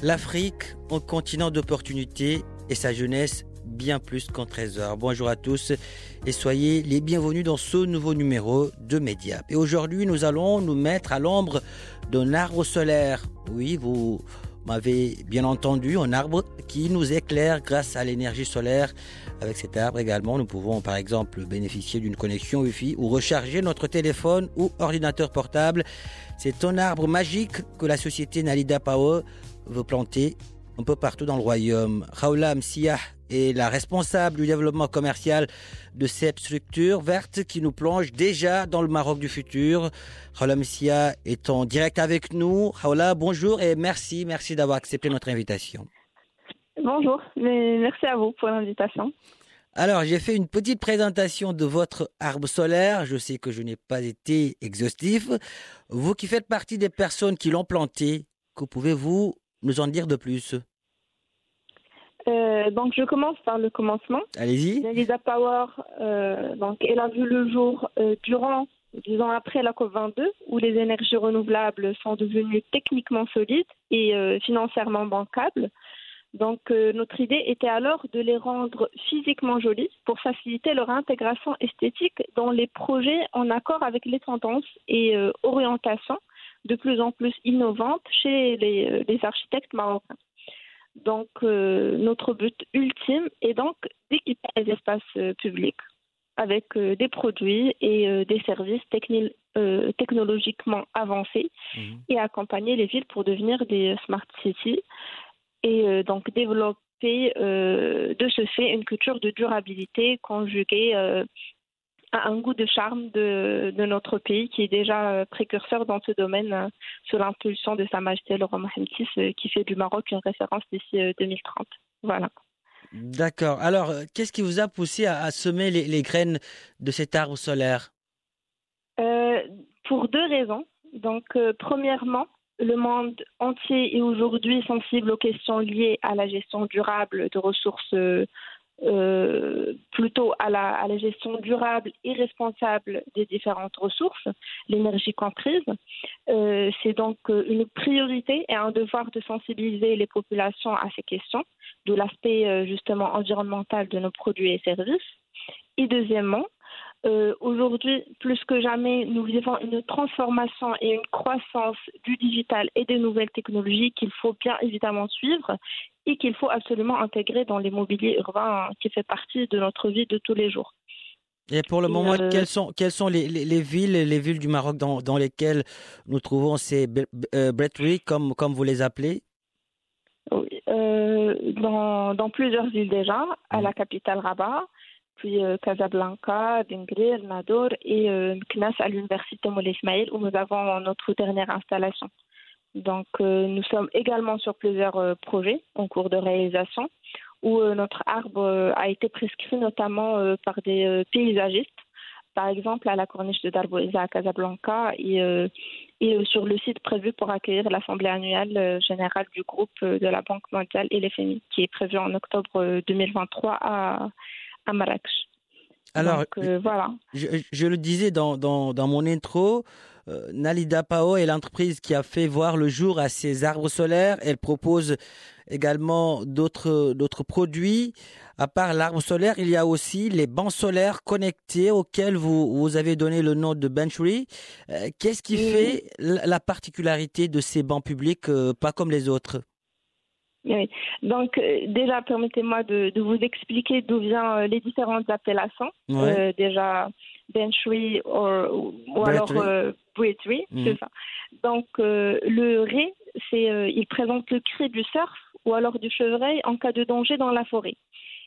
L'Afrique, un continent d'opportunités et sa jeunesse bien plus qu'un trésor. Bonjour à tous et soyez les bienvenus dans ce nouveau numéro de Mediap. Et aujourd'hui, nous allons nous mettre à l'ombre d'un arbre solaire. Oui, vous m'avez bien entendu, un arbre qui nous éclaire grâce à l'énergie solaire. Avec cet arbre également, nous pouvons par exemple bénéficier d'une connexion Wi-Fi ou recharger notre téléphone ou ordinateur portable. C'est un arbre magique que la société Nalida Power veut planter un peu partout dans le royaume. Raoula Msiah est la responsable du développement commercial de cette structure verte qui nous plonge déjà dans le Maroc du futur. Raoula Msiah est en direct avec nous. Raoula, bonjour et merci, merci d'avoir accepté notre invitation. Bonjour, mais merci à vous pour l'invitation. Alors, j'ai fait une petite présentation de votre arbre solaire. Je sais que je n'ai pas été exhaustif. Vous qui faites partie des personnes qui l'ont planté, que pouvez-vous nous en dire de plus Euh, donc, je commence par le commencement. Allez-y. Nelida Power, euh, donc, elle a vu le jour euh, durant, disons après la COP22, où les énergies renouvelables sont devenues techniquement solides et euh, financièrement bancables. Donc, notre idée était alors de les rendre physiquement jolies pour faciliter leur intégration esthétique dans les projets en accord avec les tendances et orientations de plus en plus innovantes chez les, euh, les architectes marocains. Donc, euh, notre but ultime est donc d'équiper les espaces euh, publics avec euh, des produits et des services techni- technologiquement avancés Mhm. et accompagner les villes pour devenir des smart cities et donc développer de ce fait une culture de durabilité conjuguée un goût de charme de, de notre pays qui est déjà euh, précurseur dans ce domaine euh, sous l'impulsion de Sa Majesté le roi Mohamed VI euh, qui fait du Maroc une référence d'ici euh, 2030. Voilà. D'accord. Alors, qu'est-ce qui vous a poussé à, à semer les, les graines de cet arbre solaire? Euh, pour deux raisons. Donc, euh, premièrement, le monde entier est aujourd'hui sensible aux questions liées à la gestion durable de ressources, euh, plutôt à la, gestion durable et responsable des différentes ressources, l'énergie comprise. Euh, C'est donc euh, une priorité et un devoir de sensibiliser les populations à ces questions, de l'aspect justement environnemental de nos produits et services. Et deuxièmement, Aujourd'hui, plus que jamais, nous vivons une transformation et une croissance du digital et des nouvelles technologies qu'il faut bien évidemment suivre et qu'il faut absolument intégrer dans les mobiliers urbains qui fait partie de notre vie de tous les jours. Et pour le moment, euh, quelles sont, quelles sont les, les, les villes, les villes du Maroc dans, dans lesquelles nous trouvons ces euh, breteries, comme, comme vous les appelez? Oui, euh, dans, dans plusieurs villes déjà, à la capitale Rabat, puis euh, Casablanca, Bengrir, Nador et Meknès à l'université Moulay Ismail où nous avons notre dernière installation. Donc euh, nous sommes également sur plusieurs euh, projets en cours de réalisation où euh, notre arbre a été prescrit notamment par des paysagistes, par exemple à la corniche de Darboisa à Casablanca et, euh, et sur le site prévu pour accueillir l'Assemblée annuelle générale du groupe de la Banque mondiale et l'FMI qui est prévue en octobre euh, 2023 à, à Marrakech. Alors, Donc, euh, voilà. je, je le disais dans, dans, dans mon intro, euh, Nalida Pao est l'entreprise qui a fait voir le jour à ses arbres solaires. Elle propose également d'autres d'autres produits. À part l'arbre solaire, il y a aussi les bancs solaires connectés auxquels vous, vous avez donné le nom de Benchry. Euh, Qu'est-ce qui Oui. fait la la particularité de ces bancs publics, euh, pas comme les autres? Oui. Donc, euh, déjà, permettez-moi de, de, vous expliquer d'où viennent les différentes appellations. Ouais. déjà, Benchui ou, ou alors euh, Mhm. c'est ça. Donc, le ré, c'est, il présente le cri du surf ou alors du chevreuil en cas de danger dans la forêt.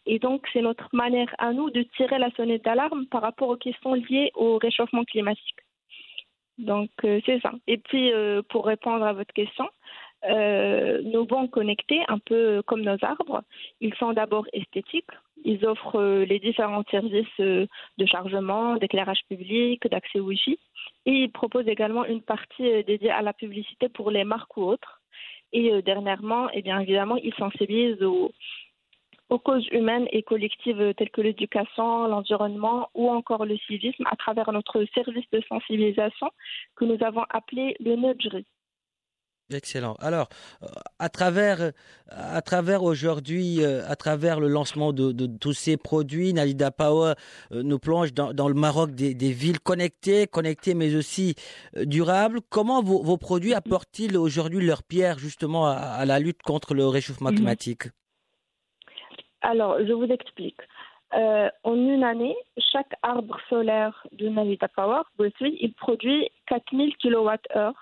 Et donc, c'est notre manière à nous de tirer la sonnette d'alarme par rapport aux questions liées au réchauffement climatique. Donc, euh, c'est ça. Et puis, euh, pour répondre à votre question, euh, nos banques connectés, un peu comme nos arbres, ils sont d'abord esthétiques. Ils offrent euh, les différents services euh, de chargement, d'éclairage public, d'accès Wi-Fi. Et ils proposent également une partie dédiée à la publicité pour les marques ou autres. Et dernièrement, eh bien évidemment, ils sensibilisent aux, aux causes humaines et collectives telles que l'éducation, l'environnement ou encore le civisme à travers notre service de sensibilisation que nous avons appelé le Nudgery. Excellent. Alors, à travers, à travers aujourd'hui, à travers le lancement de, de, tous ces produits, Nalida Power nous plonge dans, dans le Maroc des, des, villes connectées, connectées mais aussi durables. Comment vos, vos produits apportent-ils aujourd'hui leur pierre justement à, à, la lutte contre le réchauffement climatique? Alors, je vous explique. Euh, en une année, chaque arbre solaire de Navita Power, il produit 4000 kWh,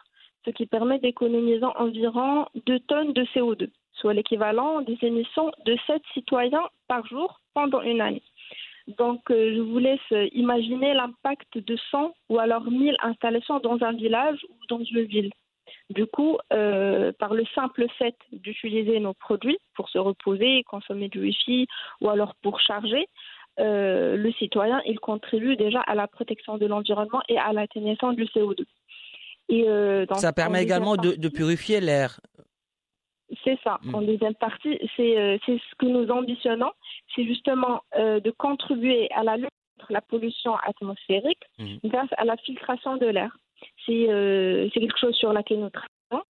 ce qui permet d'économiser environ 2 tonnes de CO2, soit l'équivalent des émissions de 7 citoyens par jour pendant une année. Donc, euh, je vous laisse imaginer l'impact de 100 ou alors 1000 installations dans un village ou dans une ville. Du coup, euh, par le simple fait d'utiliser nos produits pour se reposer, consommer du Wi-Fi ou alors pour charger, euh, le citoyen, il contribue déjà à la protection de l'environnement et à l'atténuation du CO2. Et, euh, dans, Ça permet également de, de, purifier l'air. C'est ça. Mmh. En deuxième partie, c'est ce que nous ambitionnons, c'est justement de contribuer à la lutte contre la pollution atmosphérique mmh. grâce à la filtration de l'air c'est euh, quelque chose sur laquelle nous travaillons.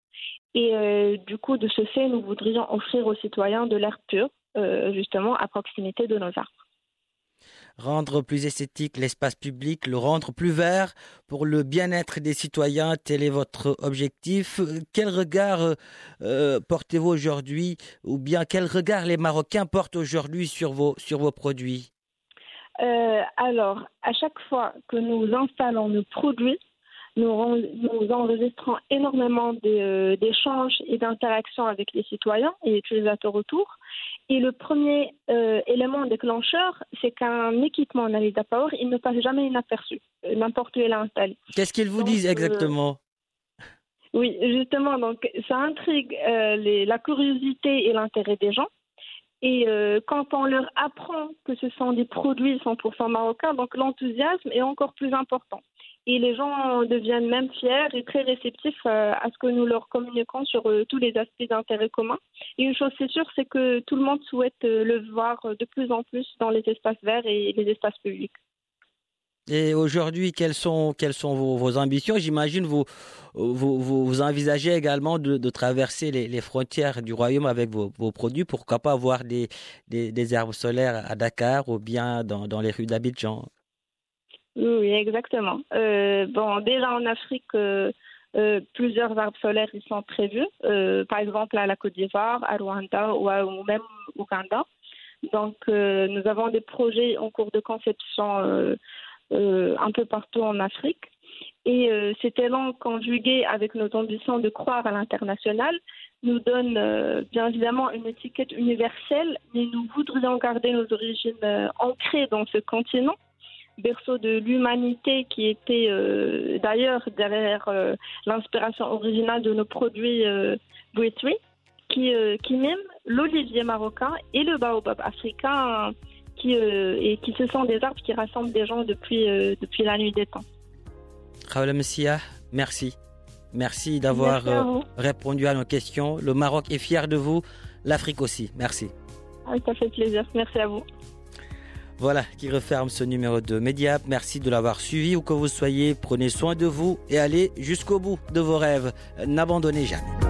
Et euh, du coup, de ce fait, nous voudrions offrir aux citoyens de l'air pur, euh, justement, à proximité de nos arbres. Rendre plus esthétique l'espace public, le rendre plus vert pour le bien-être des citoyens, tel est votre objectif. Quel regard euh, portez-vous aujourd'hui, ou bien quel regard les Marocains portent aujourd'hui sur vos, sur vos produits? Euh, Alors, à chaque fois que nous installons nos produits, nous, nous enregistrons énormément euh, d'échanges et d'interactions avec les citoyens et utilisateurs autour. Et le premier euh, élément déclencheur, c'est qu'un équipement Nalida Power, il ne passe jamais inaperçu, euh, n'importe où il est installé. Qu'est-ce qu'ils vous donc, disent exactement? Euh, Oui, justement, donc ça intrigue euh, les, la curiosité et l'intérêt des gens. Et quand on leur apprend que ce sont des produits 100% marocains, donc l'enthousiasme est encore plus important et les gens deviennent même fiers et très réceptifs euh, à ce que nous leur communiquons sur euh, tous les aspects d'intérêt commun. Et une chose c'est sûre, c'est que tout le monde souhaite euh, le voir de plus en plus dans les espaces verts et les espaces publics. Et aujourd'hui, quelles sont, vos, ambitions? J'imagine vous, vous, envisagez également de, traverser les, frontières du royaume avec vos, vos, produits. Pourquoi pas avoir des, arbres solaires à Dakar ou bien dans les rues d'Abidjan? Oui, exactement. Euh, bon, déjà en Afrique, euh, euh, plusieurs arbres solaires ils sont prévus, par exemple à la Côte d'Ivoire, à Rwanda ou, à, ou même au Ouganda. Donc, nous avons des projets en cours de conception un peu partout en Afrique. Et cet élan conjugué avec nos ambitions de croire à l'international nous donne bien évidemment une étiquette universelle, mais nous voudrions garder nos origines ancrées dans ce continent berceau de l'humanité qui était euh, d'ailleurs derrière euh, l'inspiration originale de nos produits euh, qui, euh, qui l'olivier marocain et le baobab africain qui, et qui ce sont des arbres qui rassemblent des gens depuis, depuis la nuit des temps. Raoula Messia, merci. Merci d'avoir répondu à nos questions. Le Maroc est fier de vous, l'Afrique aussi. Merci. Ah, ça fait plaisir. Merci à vous. Voilà qui referme ce numéro de Mediap. Merci de l'avoir suivi où que vous soyez. Prenez soin de vous et allez jusqu'au bout de vos rêves. N'abandonnez jamais.